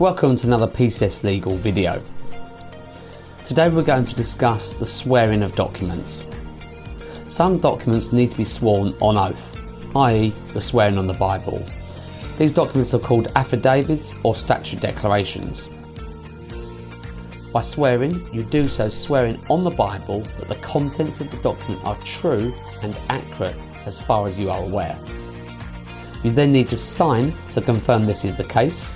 Welcome to another PCS Legal video. Today we're going to discuss the swearing of documents. Some documents need to be sworn on oath, i.e. the swearing on the Bible. These documents are called affidavits or statute declarations. By swearing, you do so swearing on the Bible that the contents of the document are true and accurate as far as you are aware. You then need to sign to confirm this is the case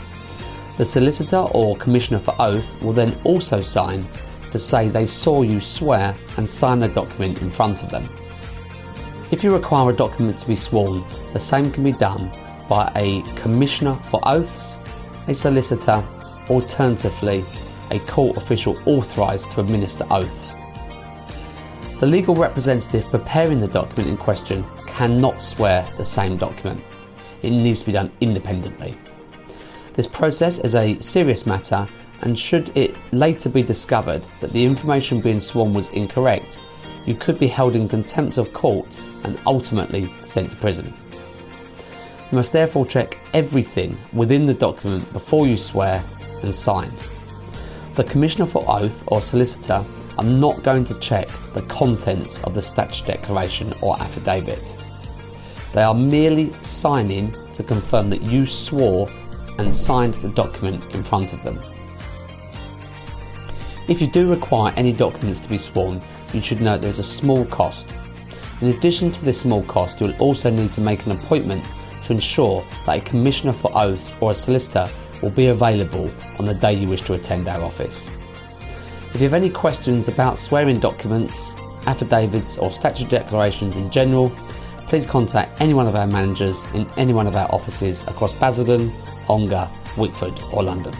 the solicitor or commissioner for oath will then also sign to say they saw you swear and sign the document in front of them. If you require a document to be sworn, the same can be done by a commissioner for oaths, a solicitor, alternatively, a court official authorised to administer oaths. The legal representative preparing the document in question cannot swear the same document. It needs to be done independently. This process is a serious matter, and should it later be discovered that the information being sworn was incorrect, you could be held in contempt of court and ultimately sent to prison. You must therefore check everything within the document before you swear and sign. The Commissioner for Oath or Solicitor are not going to check the contents of the statute declaration or affidavit. They are merely signing to confirm that you swore and signed the document in front of them. If you do require any documents to be sworn, you should note there is a small cost. In addition to this small cost, you will also need to make an appointment to ensure that a commissioner for oaths or a solicitor will be available on the day you wish to attend our office. If you have any questions about swearing documents, affidavits, or statute declarations in general, please contact any one of our managers in any one of our offices across Basildon, Ongar, Wickford, or London.